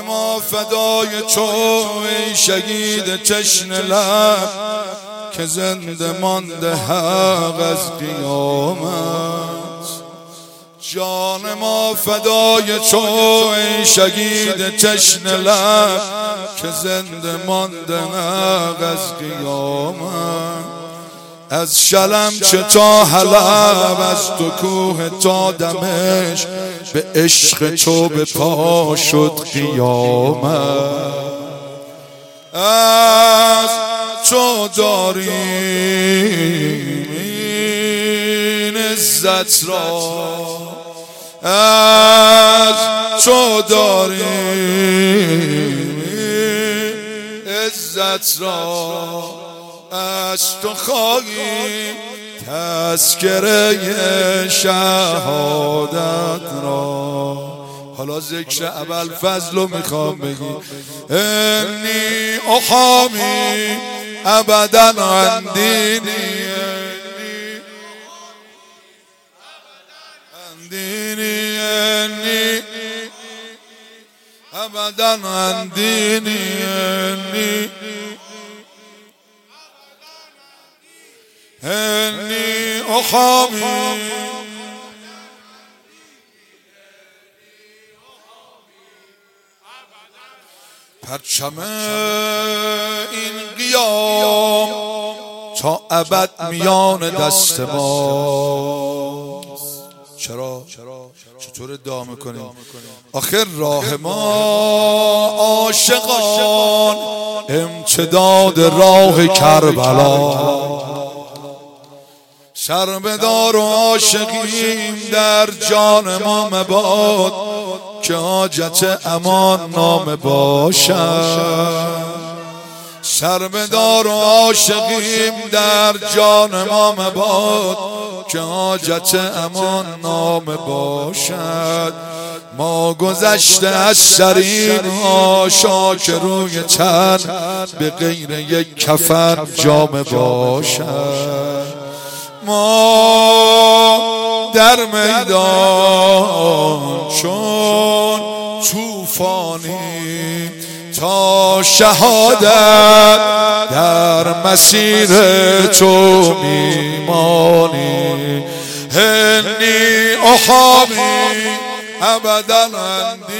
ما فدای تو ای شهید چشن لب که زنده مانده حق از قیامت. جان ما فدای تو ای شهید چشن لب که زنده مانده حق از قیامت. از شلم چه تا حلب از تو کوه تا دمش به عشق تو به پا شد قیامت. از تو داریم این عزت را از تو داریم عزت را. از تو خواهی تذکره شهادت را. حالا ذکر اول فضل رو می‌خوام بگی. انی احامی ابدا اندینی. انی. ابدا اندینی هنی پرچم این قیام تا ابد میان دست ما. چرا؟ چطور ادعا می‌کنیم آخر راه ما عاشقان امتداد راه کربلا. سربدار و عاشقیم در جان ما مباد که حاجت امان نام باشد. سربدار و عاشقیم در جان ما مباد که حاجت امان نام باشد. ما گذشته از سرین ها که روی تن به غیر یک کفن جام باشد. ما در میدان چون توفانی تا شهادت در مسیر تو میمانی. هنی احامی ابدا اندی